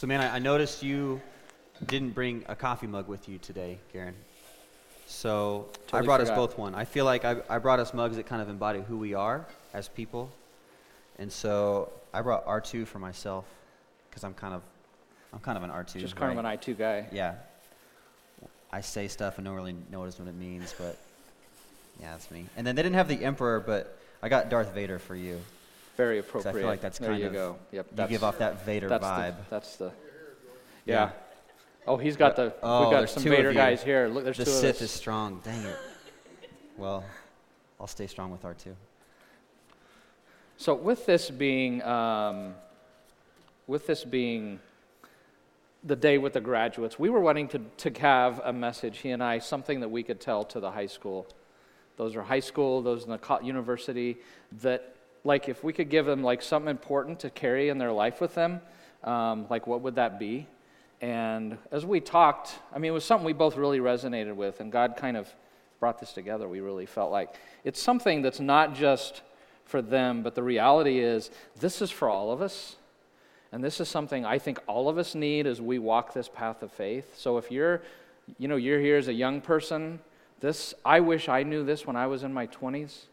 So, man, I, I noticed you didn't bring a coffee mug with you today, Garen. So I Totally brought us both one. I feel like I, I brought us mugs that kind of embody who we are as people. And so I brought R2 for myself because I'm kind of I'm kind of an R2. Just kind of an? R2 guy. Yeah. I say stuff and don't really notice what it means, but yeah, that's me. And then they didn't have the Emperor, but I got Darth Vader for you. Very 'Cause I appropriate. feel like that's there kind you of go. Yep. you give off that Vader that's vibe. The, that's the. Yeah. Yeah. Oh, he's got the. Oh, we've got some Vader guys here. Look, there's the two Sith of is strong. Dang it. Well, I'll stay strong with R2. So with this being, um, with this being the day with the graduates, we were wanting to, to have a message, he and I, something that we could tell to the high school. Those are high school, those in the university, that like if we could give them like something important to carry in their life with them, um, like what would that be? And as we talked, I mean, it was something we both really resonated with, and God kind of brought this together. We really felt like it's something that's not just for them, but the reality is this is for all of us. And this is something I think all of us need as we walk this path of faith. So if you're, you know, you're here as a young person, this I wish I knew this when I was in my 20s.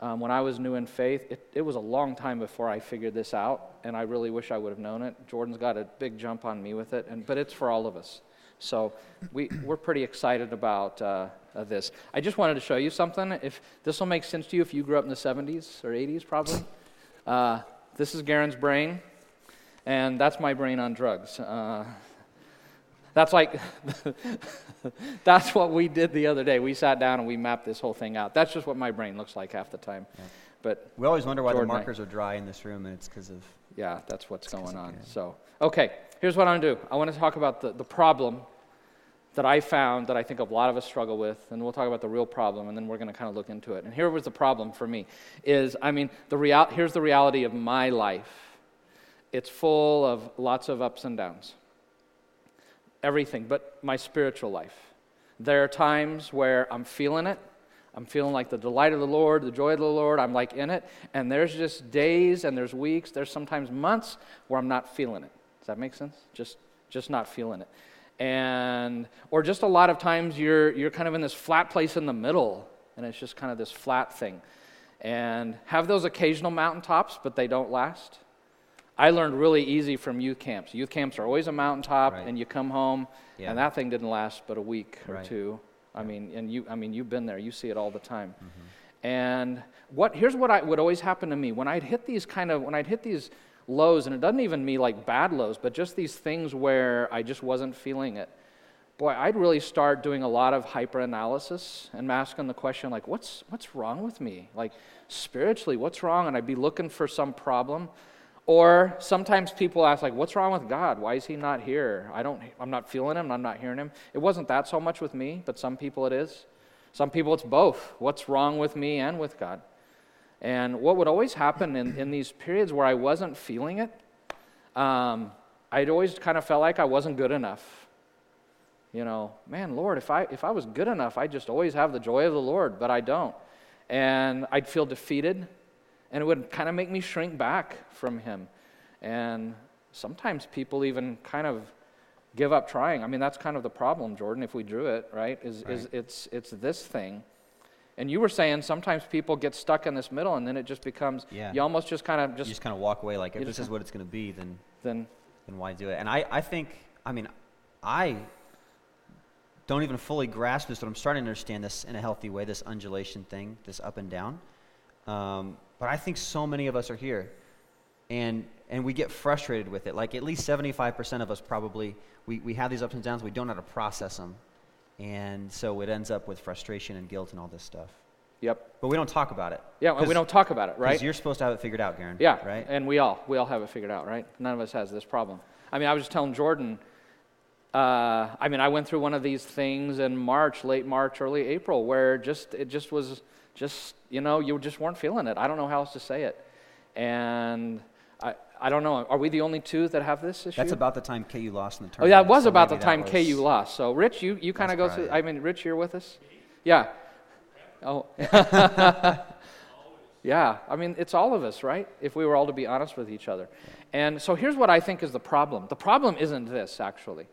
Um, when I was new in faith, it, it was a long time before I figured this out, and I really wish I would have known it. Jordan's got a big jump on me with it, and, but it's for all of us. So we, we're pretty excited about uh, this. I just wanted to show you something. If this will make sense to you, if you grew up in the 70s or 80s, probably. Uh, this is Garen's brain, and that's my brain on drugs. Uh, that's like, that's what we did the other day. We sat down and we mapped this whole thing out. That's just what my brain looks like half the time. Yeah. But We always wonder why Jordan, the I- markers are dry in this room, and it's because of. yeah, that's what's going on. So, okay, here's what I'm going to do. I want to talk about the, the problem that I found that I think a lot of us struggle with, and we'll talk about the real problem, and then we're going to kind of look into it. And here was the problem for me: is I mean, the real, here's the reality of my life. It's full of lots of ups and downs. Everything, but my spiritual life. There are times where I'm feeling it. I'm feeling like the delight of the Lord, the joy of the Lord. I'm like in it. And there's just days and there's weeks, there's sometimes months where I'm not feeling it. Does that make sense? Just just not feeling it. And or just a lot of times you're you're kind of in this flat place in the middle and it's just kind of this flat thing. And have those occasional mountaintops, but they don't last. I learned really easy from youth camps. Youth camps are always a mountaintop, Right. and you come home, Yeah. and that thing didn't last but a week or Right. two. I mean, and you, I mean, you've been there. You see it all the time. Mm-hmm. And what here's what I, would always happen to me when I'd hit these kind of when I'd hit these lows, and it doesn't even mean like bad lows, but just these things where I just wasn't feeling it. Boy, I'd really start doing a lot of hyper analysis and asking the question like, what's what's wrong with me? Like spiritually, what's wrong? And I'd be looking for some problem. Or sometimes people ask, like, what's wrong with God? Why is he not here? I don't, I'm not feeling him, I'm not hearing him. It wasn't that so much with me, but some people it is. Some people it's both. What's wrong with me and with God? And what would always happen in, in these periods where I wasn't feeling it, um, I'd always kind of felt like I wasn't good enough. You know, man, Lord, if I, if I was good enough, I'd just always have the joy of the Lord, but I don't. And I'd feel defeated, and it would kind of make me shrink back from Him. And sometimes people even kind of give up trying. I mean, that's kind of the problem, Jordan, if we drew it, right? Is, is it's, it's this thing. And you were saying sometimes people get stuck in this middle, and then it just becomes, Yeah. you almost just kind of you just, just kind of walk away like, if this is what it's going to be, then, then, then why do it? And I, I think, I mean, I don't even fully grasp this, but I'm starting to understand this in a healthy way, this undulation thing, this up and down. Um, but I think so many of us are here, and and we get frustrated with it. Like at least 75% of us probably we, we have these ups and downs. We don't know how to process them, and so it ends up with frustration and guilt and all this stuff. yep. But we don't talk about it. Yeah, and we don't talk about it, right? Because you're supposed to have it figured out, Garen. Yeah, Right. And we all we all have it figured out, right? None of us has this problem. I mean, I was just telling Jordan. Uh, I mean, I went through one of these things in March, late March, early April, where just it just was just you know you just weren't feeling it. I don't know how else to say it, and I I don't know. Are we the only two that have this issue? That's about the time KU lost in the tournament. Oh yeah, it was so about the time was- KU lost. So Rich, you you kind of go through. I mean, Rich, you're with us. Yeah. Oh. Yeah, I mean, it's all of us, right? If we were all to be honest with each other. And so here's what I think is the problem. The problem isn't this, actually.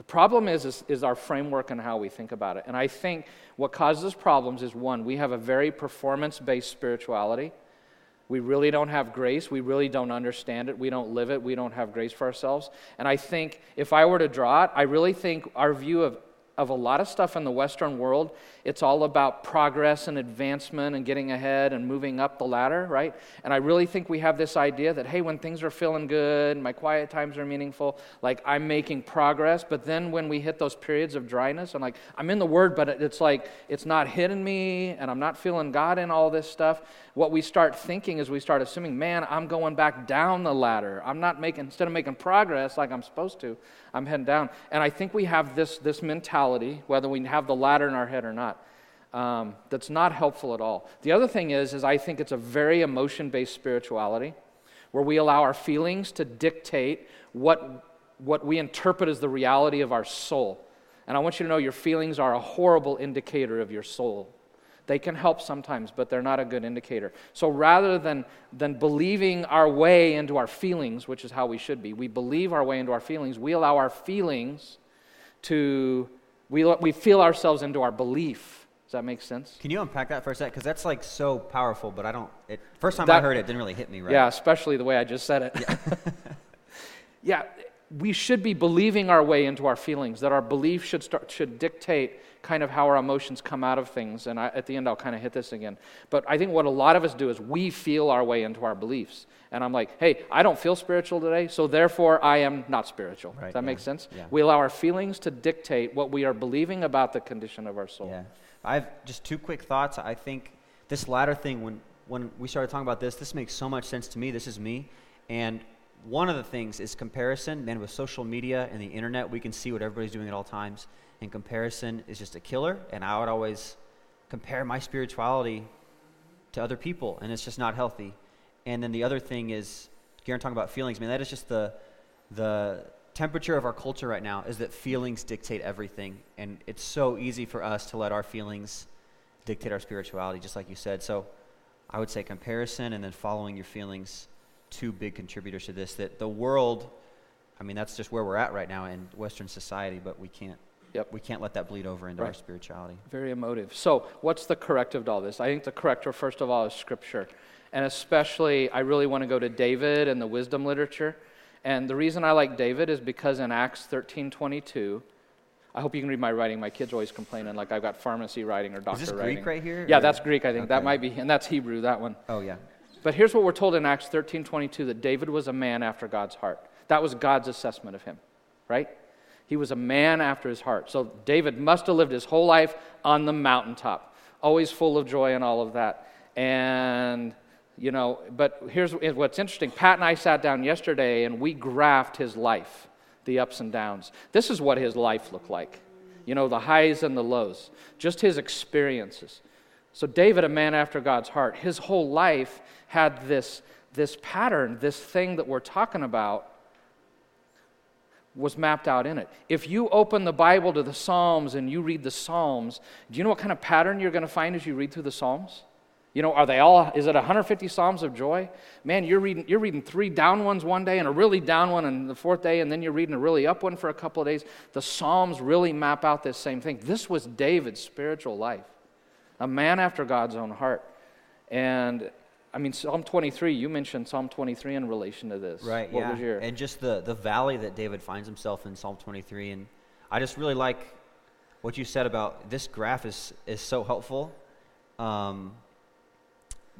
The problem is, is, is our framework and how we think about it. And I think what causes problems is one, we have a very performance based spirituality. We really don't have grace. We really don't understand it. We don't live it. We don't have grace for ourselves. And I think if I were to draw it, I really think our view of of a lot of stuff in the Western world. It's all about progress and advancement and getting ahead and moving up the ladder, right? And I really think we have this idea that, hey, when things are feeling good, my quiet times are meaningful, like I'm making progress. But then when we hit those periods of dryness, I'm like, I'm in the Word, but it's like it's not hitting me and I'm not feeling God in all this stuff. What we start thinking is we start assuming, man, I'm going back down the ladder. I'm not making, instead of making progress like I'm supposed to, I'm heading down. And I think we have this, this mentality, whether we have the ladder in our head or not, um, that's not helpful at all. The other thing is, is I think it's a very emotion-based spirituality where we allow our feelings to dictate what, what we interpret as the reality of our soul. And I want you to know your feelings are a horrible indicator of your soul. They can help sometimes, but they're not a good indicator. So rather than, than believing our way into our feelings, which is how we should be, we believe our way into our feelings, we allow our feelings to, we, we feel ourselves into our belief. Does that make sense? Can you unpack that for a sec? Because that's like so powerful, but I don't, it, first time that, I heard it, it didn't really hit me right. Yeah, especially the way I just said it. Yeah. yeah, we should be believing our way into our feelings, that our belief should, start, should dictate kind of how our emotions come out of things. And I, at the end, I'll kind of hit this again. But I think what a lot of us do is we feel our way into our beliefs. And I'm like, hey, I don't feel spiritual today, so therefore I am not spiritual. Right, Does that yeah. make sense? Yeah. We allow our feelings to dictate what we are believing about the condition of our soul. Yeah. I have just two quick thoughts. I think this latter thing, when, when we started talking about this, this makes so much sense to me. This is me. And one of the things is comparison. Man, with social media and the internet, we can see what everybody's doing at all times and comparison is just a killer. And I would always compare my spirituality to other people, and it's just not healthy. And then the other thing is, Garen talking about feelings. I mean, that is just the the temperature of our culture right now is that feelings dictate everything, and it's so easy for us to let our feelings dictate our spirituality, just like you said. So, I would say comparison and then following your feelings, two big contributors to this. That the world, I mean, that's just where we're at right now in Western society, but we can't Yep. We can't let that bleed over into right. our spirituality. Very emotive. So, what's the corrective to all this? I think the corrector, first of all, is Scripture. And especially, I really want to go to David and the wisdom literature. And the reason I like David is because in Acts 13 22, I hope you can read my writing. My kids always complaining like I've got pharmacy writing or doctor is this writing. Greek right here? Yeah, or? that's Greek, I think. Okay. That might be, and that's Hebrew, that one. Oh, yeah. But here's what we're told in Acts 13 22 that David was a man after God's heart. That was God's assessment of him, right? He was a man after his heart. So David must have lived his whole life on the mountaintop, always full of joy and all of that. And, you know, but here's what's interesting Pat and I sat down yesterday and we graphed his life, the ups and downs. This is what his life looked like. You know, the highs and the lows, just his experiences. So, David, a man after God's heart, his whole life had this, this pattern, this thing that we're talking about was mapped out in it. If you open the Bible to the Psalms and you read the Psalms, do you know what kind of pattern you're going to find as you read through the Psalms? You know, are they all, is it 150 Psalms of joy? Man, you're reading, you're reading three down ones one day and a really down one on the fourth day, and then you're reading a really up one for a couple of days. The Psalms really map out this same thing. This was David's spiritual life, a man after God's own heart. And I mean, Psalm 23, you mentioned Psalm 23 in relation to this. Right, what yeah. Was your... And just the, the valley that David finds himself in Psalm 23. And I just really like what you said about this graph is, is so helpful um,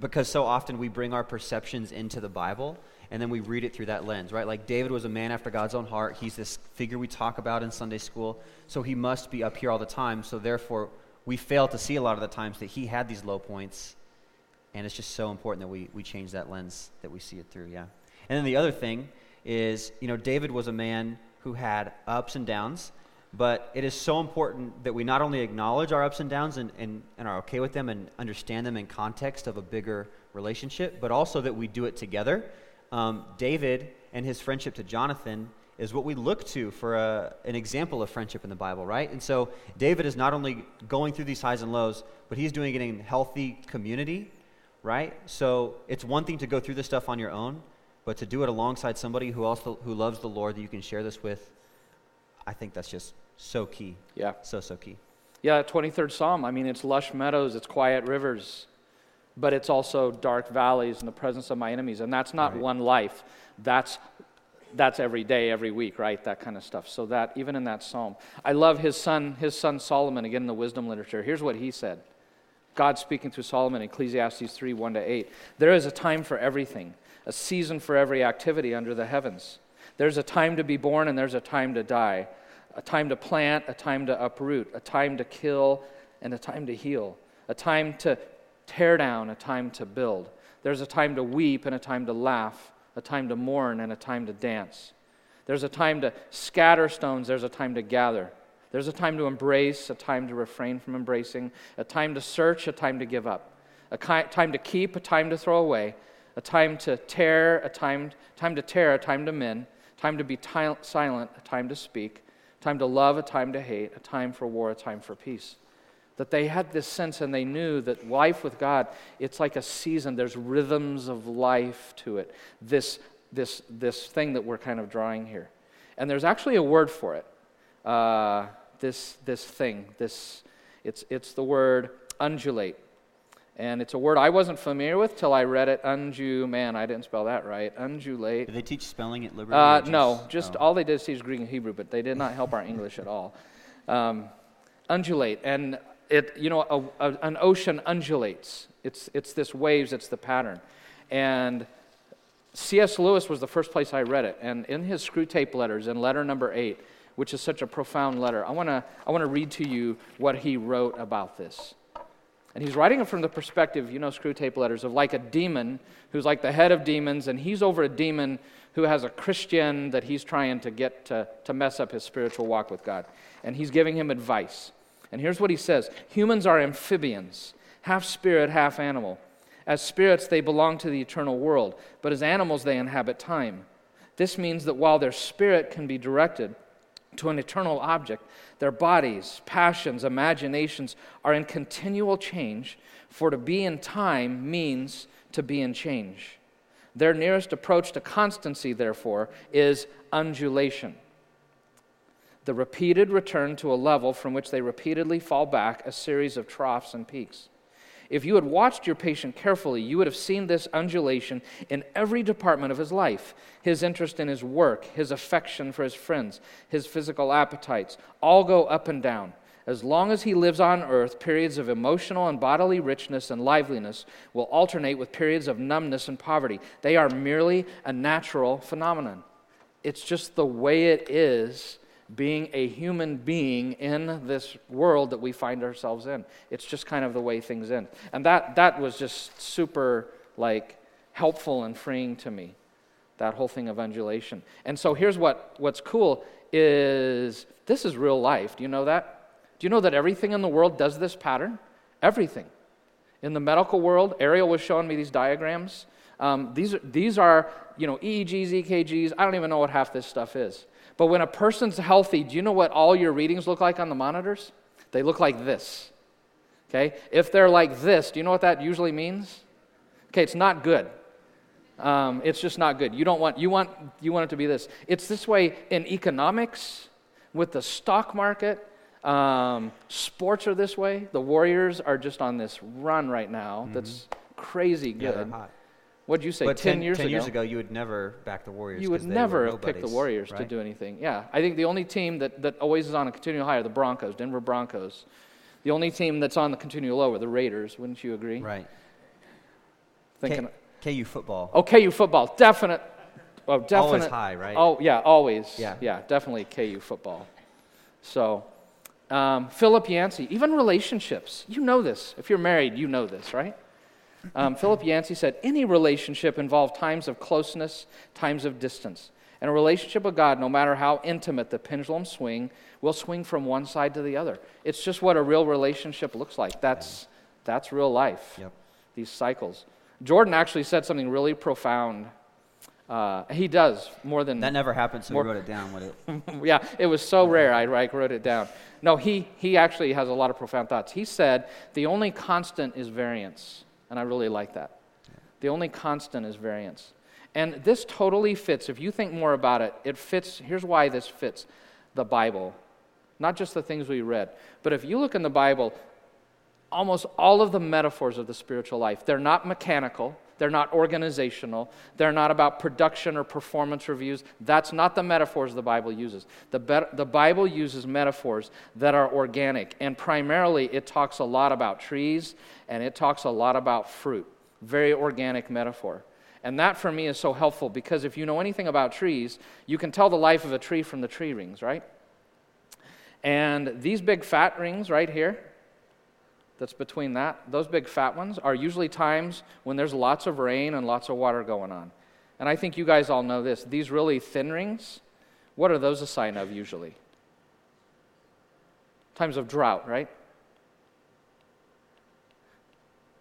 because so often we bring our perceptions into the Bible and then we read it through that lens, right? Like David was a man after God's own heart. He's this figure we talk about in Sunday school. So he must be up here all the time. So therefore, we fail to see a lot of the times that he had these low points and it's just so important that we, we change that lens that we see it through, yeah. And then the other thing is, you know, David was a man who had ups and downs, but it is so important that we not only acknowledge our ups and downs and, and, and are okay with them and understand them in context of a bigger relationship, but also that we do it together. Um, David and his friendship to Jonathan is what we look to for a, an example of friendship in the Bible, right? And so David is not only going through these highs and lows, but he's doing it in healthy community right? So it's one thing to go through this stuff on your own, but to do it alongside somebody who also who loves the Lord that you can share this with, I think that's just so key. Yeah. So so key. Yeah, 23rd Psalm. I mean, it's lush meadows, it's quiet rivers, but it's also dark valleys and the presence of my enemies. And that's not Right. one life. That's that's every day, every week, right? That kind of stuff. So that even in that psalm, I love his son, his son Solomon again in the wisdom literature. Here's what he said. God speaking through Solomon, Ecclesiastes 3 1 to 8. There is a time for everything, a season for every activity under the heavens. There's a time to be born and there's a time to die, a time to plant, a time to uproot, a time to kill, and a time to heal, a time to tear down, a time to build. There's a time to weep and a time to laugh, a time to mourn and a time to dance. There's a time to scatter stones, there's a time to gather. There's a time to embrace, a time to refrain from embracing, a time to search, a time to give up, a time to keep, a time to throw away, a time to tear, a time, time to tear, a time to mend, time to be ti- silent, a time to speak, time to love, a time to hate, a time for war, a time for peace. That they had this sense and they knew that life with God, it's like a season. There's rhythms of life to it. This, this, this thing that we're kind of drawing here. And there's actually a word for it. Uh, this, this thing, this, it's, it's the word undulate. And it's a word I wasn't familiar with till I read it. Unju, man, I didn't spell that right. Undulate. Did they teach spelling at Liberty? Uh, or no, just oh. all they did is teach Greek and Hebrew, but they did not help our English at all. Um, undulate, and it, you know, a, a, an ocean undulates. It's, it's this waves, it's the pattern. And C.S. Lewis was the first place I read it, and in his Screwtape Letters, in letter number eight, which is such a profound letter, I want to I wanna read to you what he wrote about this. And he's writing it from the perspective, you know, Screwtape Letters, of like a demon who's like the head of demons, and he's over a demon who has a Christian that he's trying to get to, to mess up his spiritual walk with God. And he's giving him advice. And here's what he says Humans are amphibians, half spirit, half animal. As spirits, they belong to the eternal world, but as animals, they inhabit time. This means that while their spirit can be directed to an eternal object, their bodies, passions, imaginations are in continual change, for to be in time means to be in change. Their nearest approach to constancy, therefore, is undulation. The repeated return to a level from which they repeatedly fall back, a series of troughs and peaks. If you had watched your patient carefully, you would have seen this undulation in every department of his life his interest in his work, his affection for his friends, his physical appetites, all go up and down. As long as he lives on earth, periods of emotional and bodily richness and liveliness will alternate with periods of numbness and poverty. They are merely a natural phenomenon. It's just the way it is being a human being in this world that we find ourselves in. It's just kind of the way things end. And that, that was just super, like, helpful and freeing to me, that whole thing of undulation. And so here's what, what's cool is this is real life. Do you know that? Do you know that everything in the world does this pattern? Everything. In the medical world, Ariel was showing me these diagrams. Um, these, are, these are, you know, EEGs, EKGs. I don't even know what half this stuff is. But when a person's healthy, do you know what all your readings look like on the monitors? They look like this. Okay? If they're like this, do you know what that usually means? Okay, it's not good. Um, it's just not good. You don't want you want you want it to be this. It's this way in economics, with the stock market. Um, sports are this way. The Warriors are just on this run right now. That's crazy Yeah, good. hot. What'd you say? But 10, 10, years 10 ago? years ago, you would never back the Warriors. You would never have picked the Warriors to do anything. Yeah, I think the only team that, that always is on a continual high are the Broncos, Denver Broncos. The only team that's on the continual low are the Raiders. Wouldn't you agree? Right. Thinking, K- KU football. oh, KU football, definite. Oh, definite. Always high, right? Oh, yeah, always. Yeah. yeah, definitely KU football. So, um, Philip Yancey, even relationships. You know this. If you're married, you know this, right? Um, Philip Yancey said, Any relationship involves times of closeness, times of distance. And a relationship with God, no matter how intimate the pendulum swing, will swing from one side to the other. It's just what a real relationship looks like. That's, that's real life, Yep. these cycles. Jordan actually said something really profound. Uh, he does more than That never happened, so More- we wrote it down. Would it? yeah, it was so rare. I, I wrote it down. No, he, he actually has a lot of profound thoughts. He said the only constant is variance. And I really like that. The only constant is variance. And this totally fits. If you think more about it, it fits. Here's why this fits the Bible, not just the things we read. But if you look in the Bible, almost all of the metaphors of the spiritual life, they're not mechanical, they're not organizational, they're not about production or performance reviews. That's not the metaphors the Bible uses. The, be- the Bible uses metaphors that are organic, and primarily it talks a lot about trees and it talks a lot about fruit. Very organic metaphor. And that for me is so helpful because if you know anything about trees, you can tell the life of a tree from the tree rings, right? And these big fat rings right here, that's between that, those big fat ones, are usually times when there's lots of rain and lots of water going on. And I think you guys all know this. These really thin rings, what are those a sign of usually? Times of drought, right?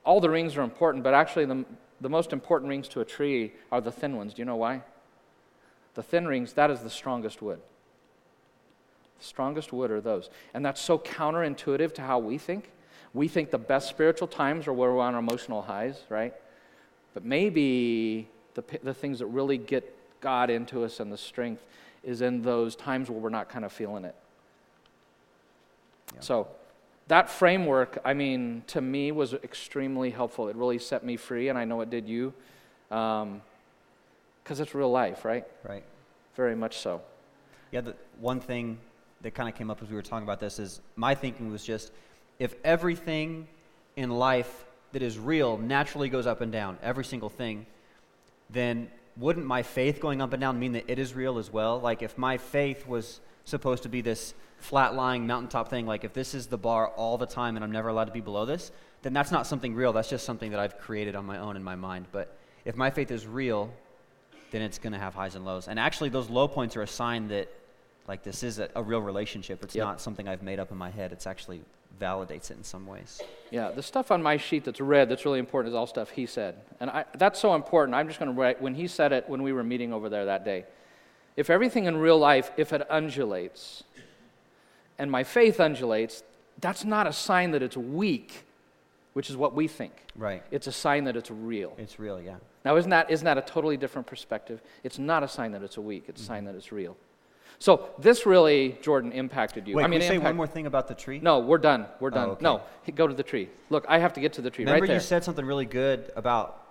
All the rings are important, but actually, the, the most important rings to a tree are the thin ones. Do you know why? The thin rings, that is the strongest wood. The strongest wood are those. And that's so counterintuitive to how we think. We think the best spiritual times are where we're on our emotional highs, right? But maybe the, the things that really get God into us and the strength is in those times where we're not kind of feeling it. Yeah. So, that framework, I mean, to me was extremely helpful. It really set me free, and I know it did you. Because um, it's real life, right? Right. Very much so. Yeah, the one thing that kind of came up as we were talking about this is my thinking was just if everything in life that is real naturally goes up and down, every single thing, then wouldn't my faith going up and down mean that it is real as well? Like if my faith was supposed to be this flat lying mountaintop thing, like if this is the bar all the time and I'm never allowed to be below this, then that's not something real. That's just something that I've created on my own in my mind. But if my faith is real, then it's going to have highs and lows. And actually, those low points are a sign that, like, this is a, a real relationship. It's yep. not something I've made up in my head. It's actually validates it in some ways. Yeah, the stuff on my sheet that's red that's really important is all stuff he said. And I, that's so important. I'm just going to write, when he said it when we were meeting over there that day, if everything in real life, if it undulates, and my faith undulates, that's not a sign that it's weak, which is what we think. Right. It's a sign that it's real. It's real, yeah. Now, isn't that, isn't that a totally different perspective? It's not a sign that it's a weak, it's a mm-hmm. sign that it's real. So this really, Jordan, impacted you. Wait, I mean, can say one more thing about the tree? No, we're done. We're done. Oh, okay. No, go to the tree. Look, I have to get to the tree Remember right there. you said something really good about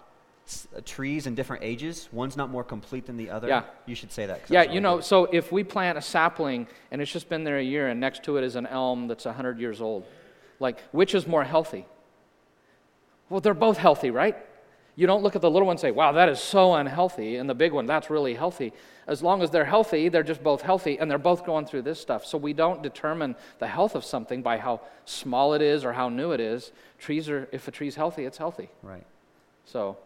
uh, trees in different ages. One's not more complete than the other. Yeah. You should say that. Yeah, you know, good. so if we plant a sapling and it's just been there a year and next to it is an elm that's 100 years old, like, which is more healthy? Well, they're both healthy, right? You don't look at the little one and say, wow, that is so unhealthy, and the big one, that's really healthy. As long as they're healthy, they're just both healthy, and they're both going through this stuff. So we don't determine the health of something by how small it is or how new it is. Trees are, if a tree's healthy, it's healthy. Right. So.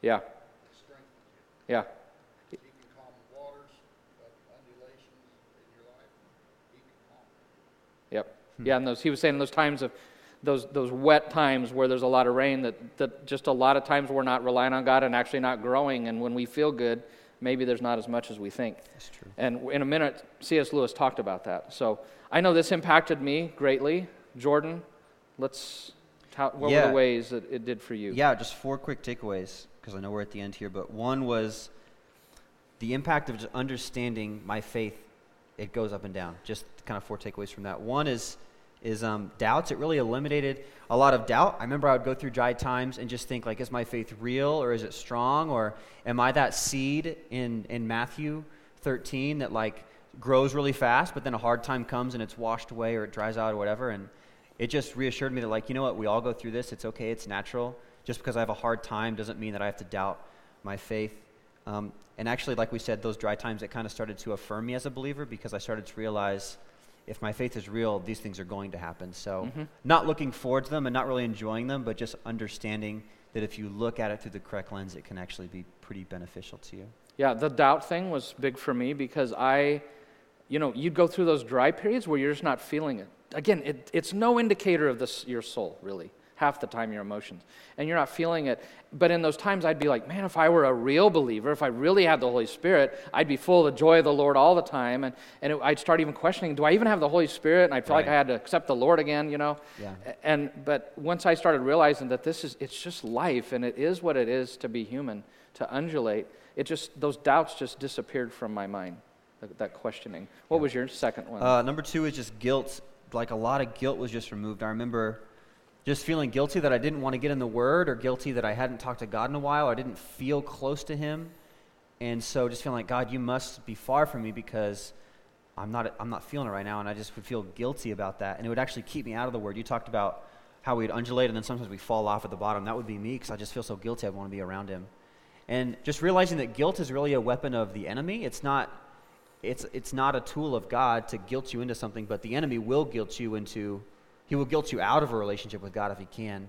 Yeah. Yeah. Yep. Hmm. Hmm. Yeah, and those, he was saying those times of those, those wet times where there's a lot of rain, that, that just a lot of times we're not relying on God and actually not growing. And when we feel good, maybe there's not as much as we think. That's true. And in a minute, C.S. Lewis talked about that. So I know this impacted me greatly. Jordan, let's, how, what yeah. were the ways that it did for you? Yeah, just four quick takeaways because I know we're at the end here. But one was the impact of just understanding my faith it goes up and down. Just kind of four takeaways from that. One is is um, doubts. It really eliminated a lot of doubt. I remember I would go through dry times and just think like, is my faith real or is it strong or am I that seed in in Matthew 13 that like grows really fast, but then a hard time comes and it's washed away or it dries out or whatever. And it just reassured me that like, you know what, we all go through this. It's okay. It's natural. Just because I have a hard time doesn't mean that I have to doubt my faith. Um, and actually, like we said, those dry times, it kind of started to affirm me as a believer because I started to realize if my faith is real, these things are going to happen. So, mm-hmm. not looking forward to them and not really enjoying them, but just understanding that if you look at it through the correct lens, it can actually be pretty beneficial to you. Yeah, the doubt thing was big for me because I, you know, you'd go through those dry periods where you're just not feeling it. Again, it, it's no indicator of this, your soul, really half the time your emotions. And you're not feeling it. But in those times, I'd be like, man, if I were a real believer, if I really had the Holy Spirit, I'd be full of the joy of the Lord all the time. And, and it, I'd start even questioning, do I even have the Holy Spirit? And I'd feel right. like I had to accept the Lord again, you know? Yeah. And, but once I started realizing that this is, it's just life and it is what it is to be human, to undulate, it just, those doubts just disappeared from my mind, that, that questioning. What yeah. was your second one? Uh, number two is just guilt. Like a lot of guilt was just removed. I remember just feeling guilty that I didn't want to get in the Word, or guilty that I hadn't talked to God in a while, or I didn't feel close to Him. And so just feeling like, God, you must be far from me because I'm not, I'm not feeling it right now. And I just would feel guilty about that. And it would actually keep me out of the Word. You talked about how we'd undulate and then sometimes we fall off at the bottom. That would be me because I just feel so guilty. I want to be around Him. And just realizing that guilt is really a weapon of the enemy. It's not, it's, it's not a tool of God to guilt you into something, but the enemy will guilt you into he will guilt you out of a relationship with God if he can.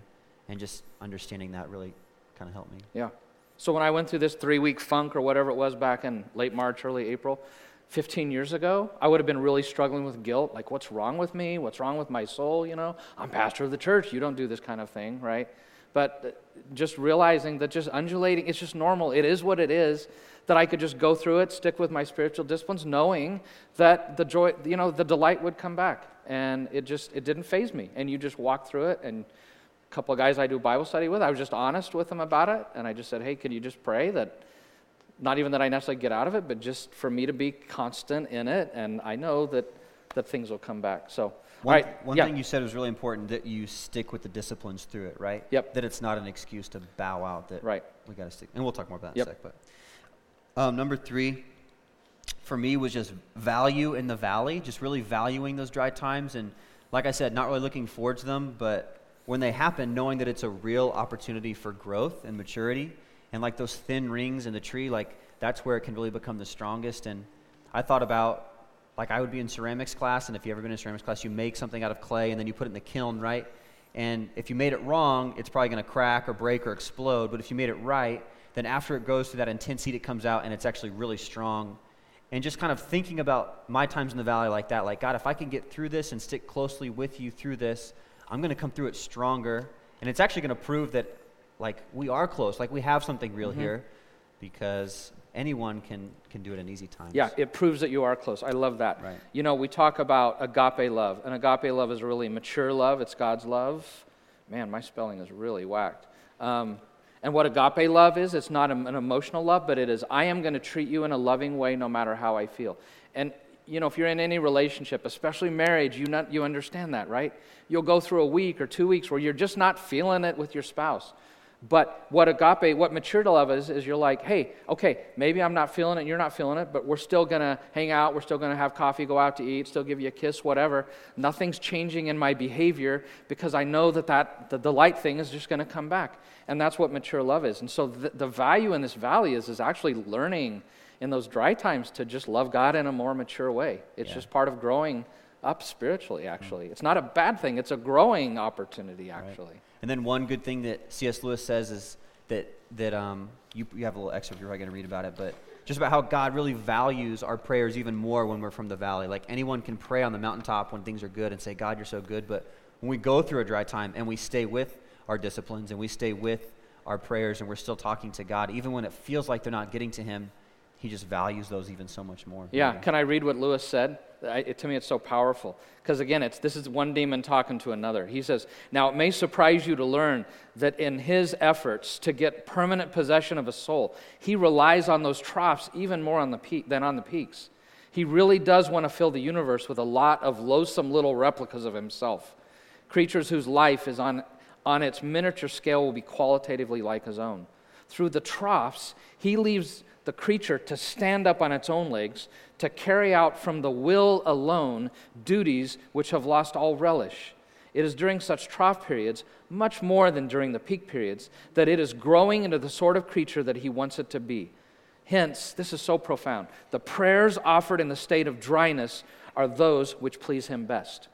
And just understanding that really kind of helped me. Yeah. So when I went through this three week funk or whatever it was back in late March, early April, 15 years ago, I would have been really struggling with guilt. Like, what's wrong with me? What's wrong with my soul? You know, I'm pastor of the church. You don't do this kind of thing, right? But uh, just realizing that just undulating, it's just normal. It is what it is. That I could just go through it, stick with my spiritual disciplines, knowing that the joy, you know, the delight would come back and it just it didn't faze me. And you just walk through it. And a couple of guys I do Bible study with, I was just honest with them about it, and I just said, "Hey, can you just pray that?" Not even that I necessarily get out of it, but just for me to be constant in it, and I know that that things will come back. So, one, right, one yeah. thing you said was really important that you stick with the disciplines through it, right? Yep. That it's not an excuse to bow out. That right. We got to stick, and we'll talk more about that yep. in a sec. But um, number three, for me was just value in the valley, just really valuing those dry times. And like I said, not really looking forward to them, but when they happen, knowing that it's a real opportunity for growth and maturity. And like those thin rings in the tree, like that's where it can really become the strongest. And I thought about, like, I would be in ceramics class, and if you've ever been in ceramics class, you make something out of clay and then you put it in the kiln, right? And if you made it wrong, it's probably going to crack or break or explode. But if you made it right, then after it goes through that intense heat, it comes out and it's actually really strong and just kind of thinking about my times in the valley like that like god if i can get through this and stick closely with you through this i'm going to come through it stronger. And it's actually going to prove that like we are close like we have something real mm-hmm. here because anyone can can do it in easy times. Yeah it proves that you are close. I love that. Right. you know we talk about agape love and agape love is really mature love. It's god's love. Man my spelling is really whacked. Um, and what agape love is, it's not an emotional love, but it is, I am going to treat you in a loving way no matter how I feel. And, you know, if you're in any relationship, especially marriage, you, not, you understand that, right? You'll go through a week or two weeks where you're just not feeling it with your spouse. But what agape, what mature love is, is you're like, hey, okay, maybe I'm not feeling it, you're not feeling it, but we're still gonna hang out, we're still gonna have coffee, go out to eat, still give you a kiss, whatever. Nothing's changing in my behavior because I know that, that the delight thing is just gonna come back. And that's what mature love is. And so the, the value in this valley is, is actually learning in those dry times to just love God in a more mature way. It's yeah. just part of growing up spiritually, actually. It's not a bad thing, it's a growing opportunity, actually. Right. And then one good thing that C.S. Lewis says is that, that um, you, you have a little excerpt, you're probably going to read about it, but just about how God really values our prayers even more when we're from the valley. Like anyone can pray on the mountaintop when things are good and say, God, you're so good. But when we go through a dry time and we stay with our disciplines and we stay with our prayers and we're still talking to God, even when it feels like they're not getting to Him, He just values those even so much more. Yeah. Can I read what Lewis said? I, it, to me, it's so powerful. Because again, it's, this is one demon talking to another. He says, Now it may surprise you to learn that in his efforts to get permanent possession of a soul, he relies on those troughs even more on the peak, than on the peaks. He really does want to fill the universe with a lot of loathsome little replicas of himself. Creatures whose life is on, on its miniature scale will be qualitatively like his own. Through the troughs, he leaves the creature to stand up on its own legs, to carry out from the will alone duties which have lost all relish. It is during such trough periods, much more than during the peak periods, that it is growing into the sort of creature that he wants it to be. Hence, this is so profound. The prayers offered in the state of dryness are those which please him best.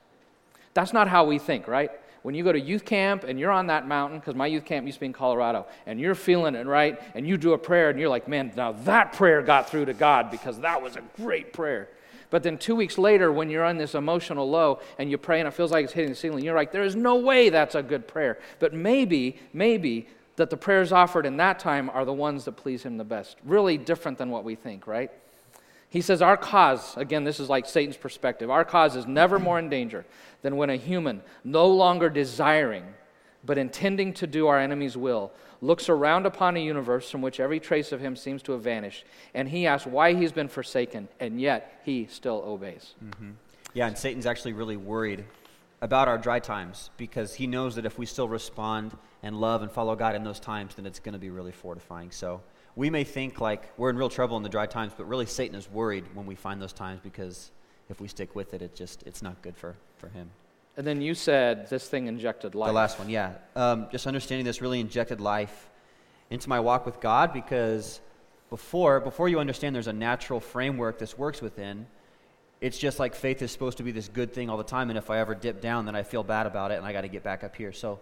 That's not how we think, right? When you go to youth camp and you're on that mountain, because my youth camp used to be in Colorado, and you're feeling it, right? And you do a prayer and you're like, man, now that prayer got through to God because that was a great prayer. But then two weeks later, when you're on this emotional low and you pray and it feels like it's hitting the ceiling, you're like, there is no way that's a good prayer. But maybe, maybe that the prayers offered in that time are the ones that please Him the best. Really different than what we think, right? He says, Our cause, again, this is like Satan's perspective, our cause is never more in danger than when a human, no longer desiring, but intending to do our enemy's will, looks around upon a universe from which every trace of him seems to have vanished, and he asks why he's been forsaken, and yet he still obeys. Mm-hmm. Yeah, and Satan's actually really worried about our dry times because he knows that if we still respond and love and follow God in those times, then it's going to be really fortifying. So we may think like we're in real trouble in the dry times, but really Satan is worried when we find those times because if we stick with it, it just it's not good for, for him. And then you said this thing injected life. The last one, yeah. Um, just understanding this really injected life into my walk with God because before before you understand there's a natural framework this works within, it's just like faith is supposed to be this good thing all the time, and if I ever dip down, then I feel bad about it, and I got to get back up here. So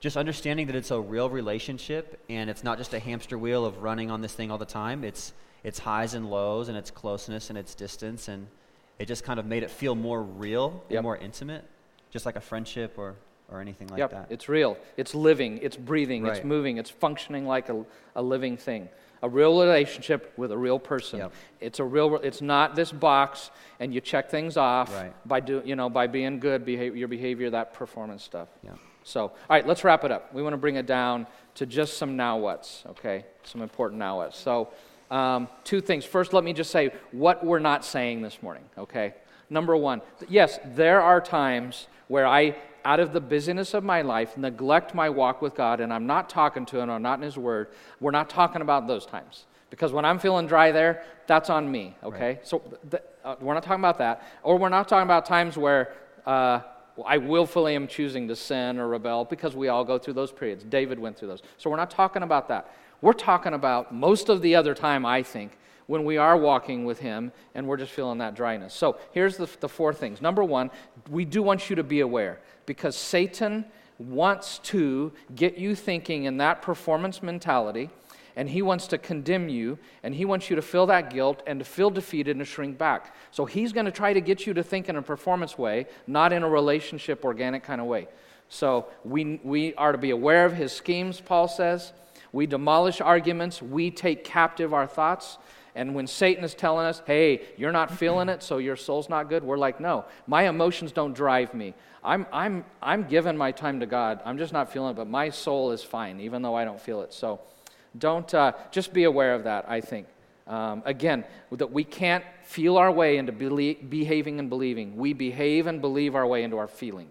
just understanding that it's a real relationship and it's not just a hamster wheel of running on this thing all the time. It's it's highs and lows and it's closeness and it's distance and it just kind of made it feel more real yep. and more intimate just like a friendship or, or anything like yep, that. It's real. It's living. It's breathing. Right. It's moving. It's functioning like a, a living thing. A real relationship with a real person. Yep. It's a real. It's not this box, and you check things off right. by do you know by being good, behavior, your behavior, that performance stuff. Yeah. So, all right, let's wrap it up. We want to bring it down to just some now what's. Okay, some important now what's. So, um, two things. First, let me just say what we're not saying this morning. Okay. Number one, yes, there are times where I, out of the busyness of my life, neglect my walk with God and I'm not talking to Him or not in His Word. We're not talking about those times. Because when I'm feeling dry there, that's on me, okay? Right. So th- uh, we're not talking about that. Or we're not talking about times where uh, I willfully am choosing to sin or rebel because we all go through those periods. David went through those. So we're not talking about that. We're talking about most of the other time, I think, when we are walking with Him and we're just feeling that dryness. So here's the, the four things. Number one, we do want you to be aware because Satan wants to get you thinking in that performance mentality and he wants to condemn you and he wants you to feel that guilt and to feel defeated and to shrink back. So he's going to try to get you to think in a performance way, not in a relationship, organic kind of way. So we, we are to be aware of his schemes, Paul says. We demolish arguments, we take captive our thoughts. And when Satan is telling us, hey, you're not feeling it, so your soul's not good, we're like, no, my emotions don't drive me. I'm, I'm, I'm giving my time to God. I'm just not feeling it, but my soul is fine, even though I don't feel it. So don't, uh, just be aware of that, I think. Um, again, that we can't feel our way into behaving and believing. We behave and believe our way into our feeling.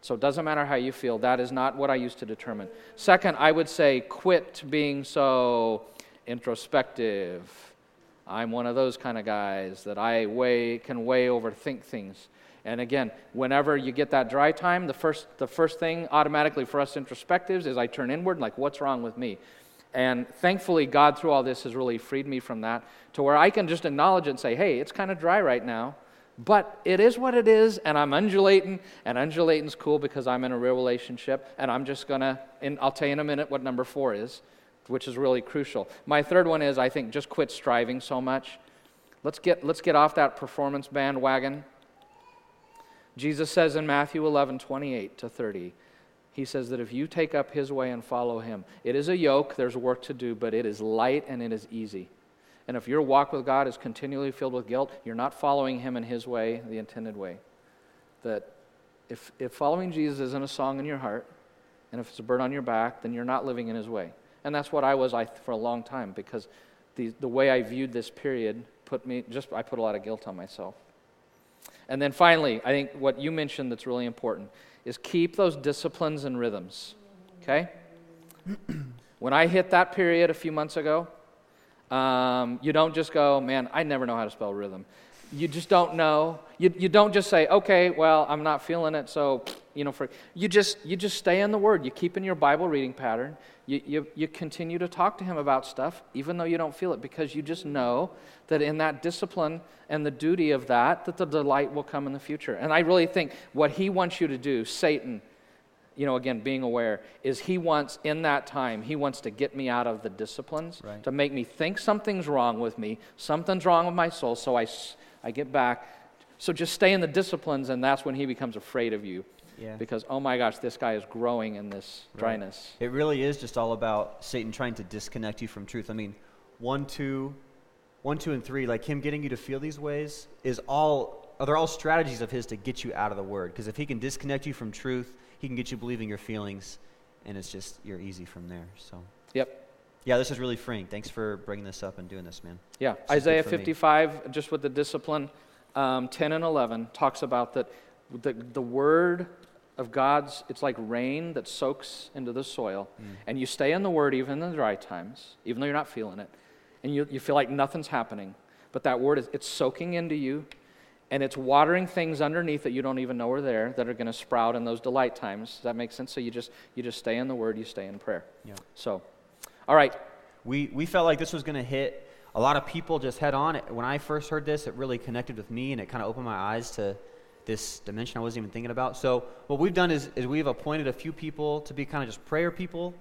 So it doesn't matter how you feel. That is not what I used to determine. Second, I would say quit being so introspective I'm one of those kind of guys that I way, can way overthink things. And again, whenever you get that dry time, the first, the first thing automatically for us introspectives is I turn inward, like, what's wrong with me? And thankfully, God, through all this, has really freed me from that to where I can just acknowledge and say, hey, it's kind of dry right now, but it is what it is, and I'm undulating, and undulating's cool because I'm in a real relationship, and I'm just going to, I'll tell you in a minute what number four is which is really crucial. My third one is I think just quit striving so much. Let's get, let's get off that performance bandwagon. Jesus says in Matthew 11, 28 to 30, he says that if you take up his way and follow him, it is a yoke, there's work to do, but it is light and it is easy. And if your walk with God is continually filled with guilt, you're not following him in his way, the intended way. That if, if following Jesus isn't a song in your heart, and if it's a burden on your back, then you're not living in his way. And that's what I was I, for a long time because the, the way I viewed this period put me, just, I put a lot of guilt on myself. And then finally, I think what you mentioned that's really important is keep those disciplines and rhythms. Okay? when I hit that period a few months ago, um, you don't just go, man, I never know how to spell rhythm. You just don't know. You, you don't just say, okay, well, I'm not feeling it, so, you know, for, you just, you just stay in the Word. You keep in your Bible reading pattern. You, you, you continue to talk to him about stuff, even though you don't feel it, because you just know that in that discipline and the duty of that, that the delight will come in the future. And I really think what he wants you to do, Satan, you know, again, being aware, is he wants, in that time, he wants to get me out of the disciplines, right. to make me think something's wrong with me, something's wrong with my soul, so I, I get back. So just stay in the disciplines, and that's when he becomes afraid of you. Yeah. Because, oh my gosh, this guy is growing in this Right. dryness. It really is just all about Satan trying to disconnect you from truth. I mean, one, two, one, two, and three, like him getting you to feel these ways, is all. Are they're all strategies of his to get you out of the word? Because if he can disconnect you from truth, he can get you believing your feelings, and it's just you're easy from there. So, Yep. yeah, this is really freeing. Thanks for bringing this up and doing this, man. Yeah, This Isaiah for me. 55, just with the discipline, um, 10 and 11, talks about that the, the word of God's, it's like rain that soaks into the soil. Mm. And you stay in the word even in the dry times, even though you're not feeling it. And you, you feel like nothing's happening. But that word, is it's soaking into you, and it's watering things underneath that you don't even know are there that are going to sprout in those delight times. Does that make sense? So you just, you just stay in the word, you stay in prayer. Yeah. So, all right. We, we felt like this was going to hit a lot of people just head on. When I first heard this, it really connected with me and it kind of opened my eyes to this dimension I wasn't even thinking about. So, what we've done is, is we've appointed a few people to be kind of just prayer people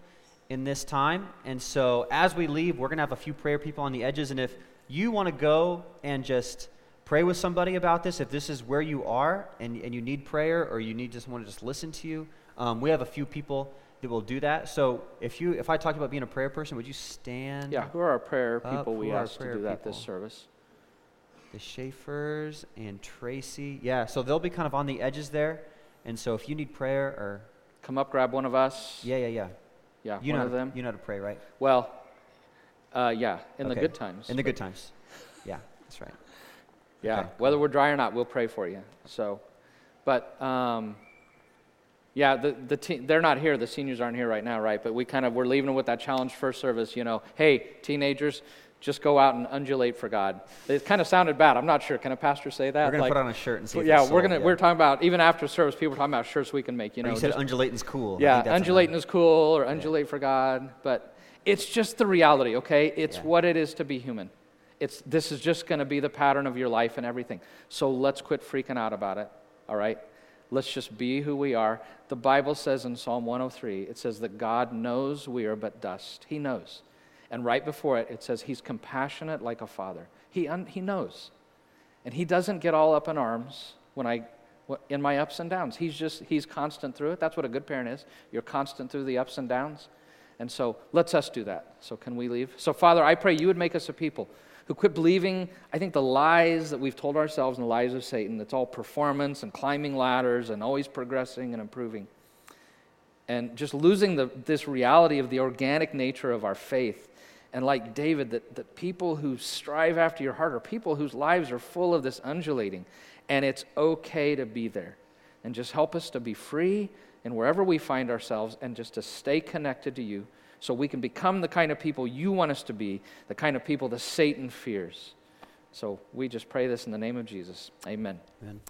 in this time. And so, as we leave, we're going to have a few prayer people on the edges. And if you want to go and just pray with somebody about this, if this is where you are and, and you need prayer or you need just want to just listen to you, um, we have a few people that will do that. So if you if I talked about being a prayer person, would you stand? Yeah, who are our prayer Up, people we who asked to do that this service? The Schaefers and Tracy. Yeah, so they'll be kind of on the edges there. And so if you need prayer or Come up, grab one of us. yeah, yeah, yeah. Yeah, You one know of them. you know how to pray, right? Well, uh, yeah, in the good times. In the good times. Yeah, that's right. Yeah, Okay. whether we're dry or not, we'll pray for you. So, but um, yeah, the the te- they're not here. The seniors aren't here right now, right? But we kind of we're leaving them with that challenge first service. You know, hey, teenagers, just go out and undulate for God. It kind of sounded bad. I'm not sure. Can a pastor say that? We're gonna Like- put on a shirt and see. yeah, we're gonna yeah. we're talking about even after service, people are talking about shirts we can make. You Or know, you said just- undulating's cool. Yeah, undulating is cool or undulate for God, but it's just the reality, okay? It's Yeah. what it is to be human. It's this is just going to be the pattern of your life and everything. So let's quit freaking out about it, all right? Let's just be who we are. The Bible says in Psalm 103, it says that God knows we are but dust. He knows. And right before it, it says he's compassionate like a father. He, un- he knows. And he doesn't get all up in arms when I in my ups and downs. He's just he's constant through it. That's what a good parent is. You're constant through the ups and downs. And so let's us do that. So can we leave? So Father, I pray you would make us a people who quit believing, I think the lies that we've told ourselves and the lies of Satan, that's all performance and climbing ladders and always progressing and improving. And just losing the, this reality of the organic nature of our faith. And like David, that, that people who strive after your heart are people whose lives are full of this undulating. And it's okay to be there. And just help us to be free in wherever we find ourselves and just to stay connected to you so we can become the kind of people you want us to be, the kind of people that Satan fears. So we just pray this in the name of Jesus. Amen. Amen.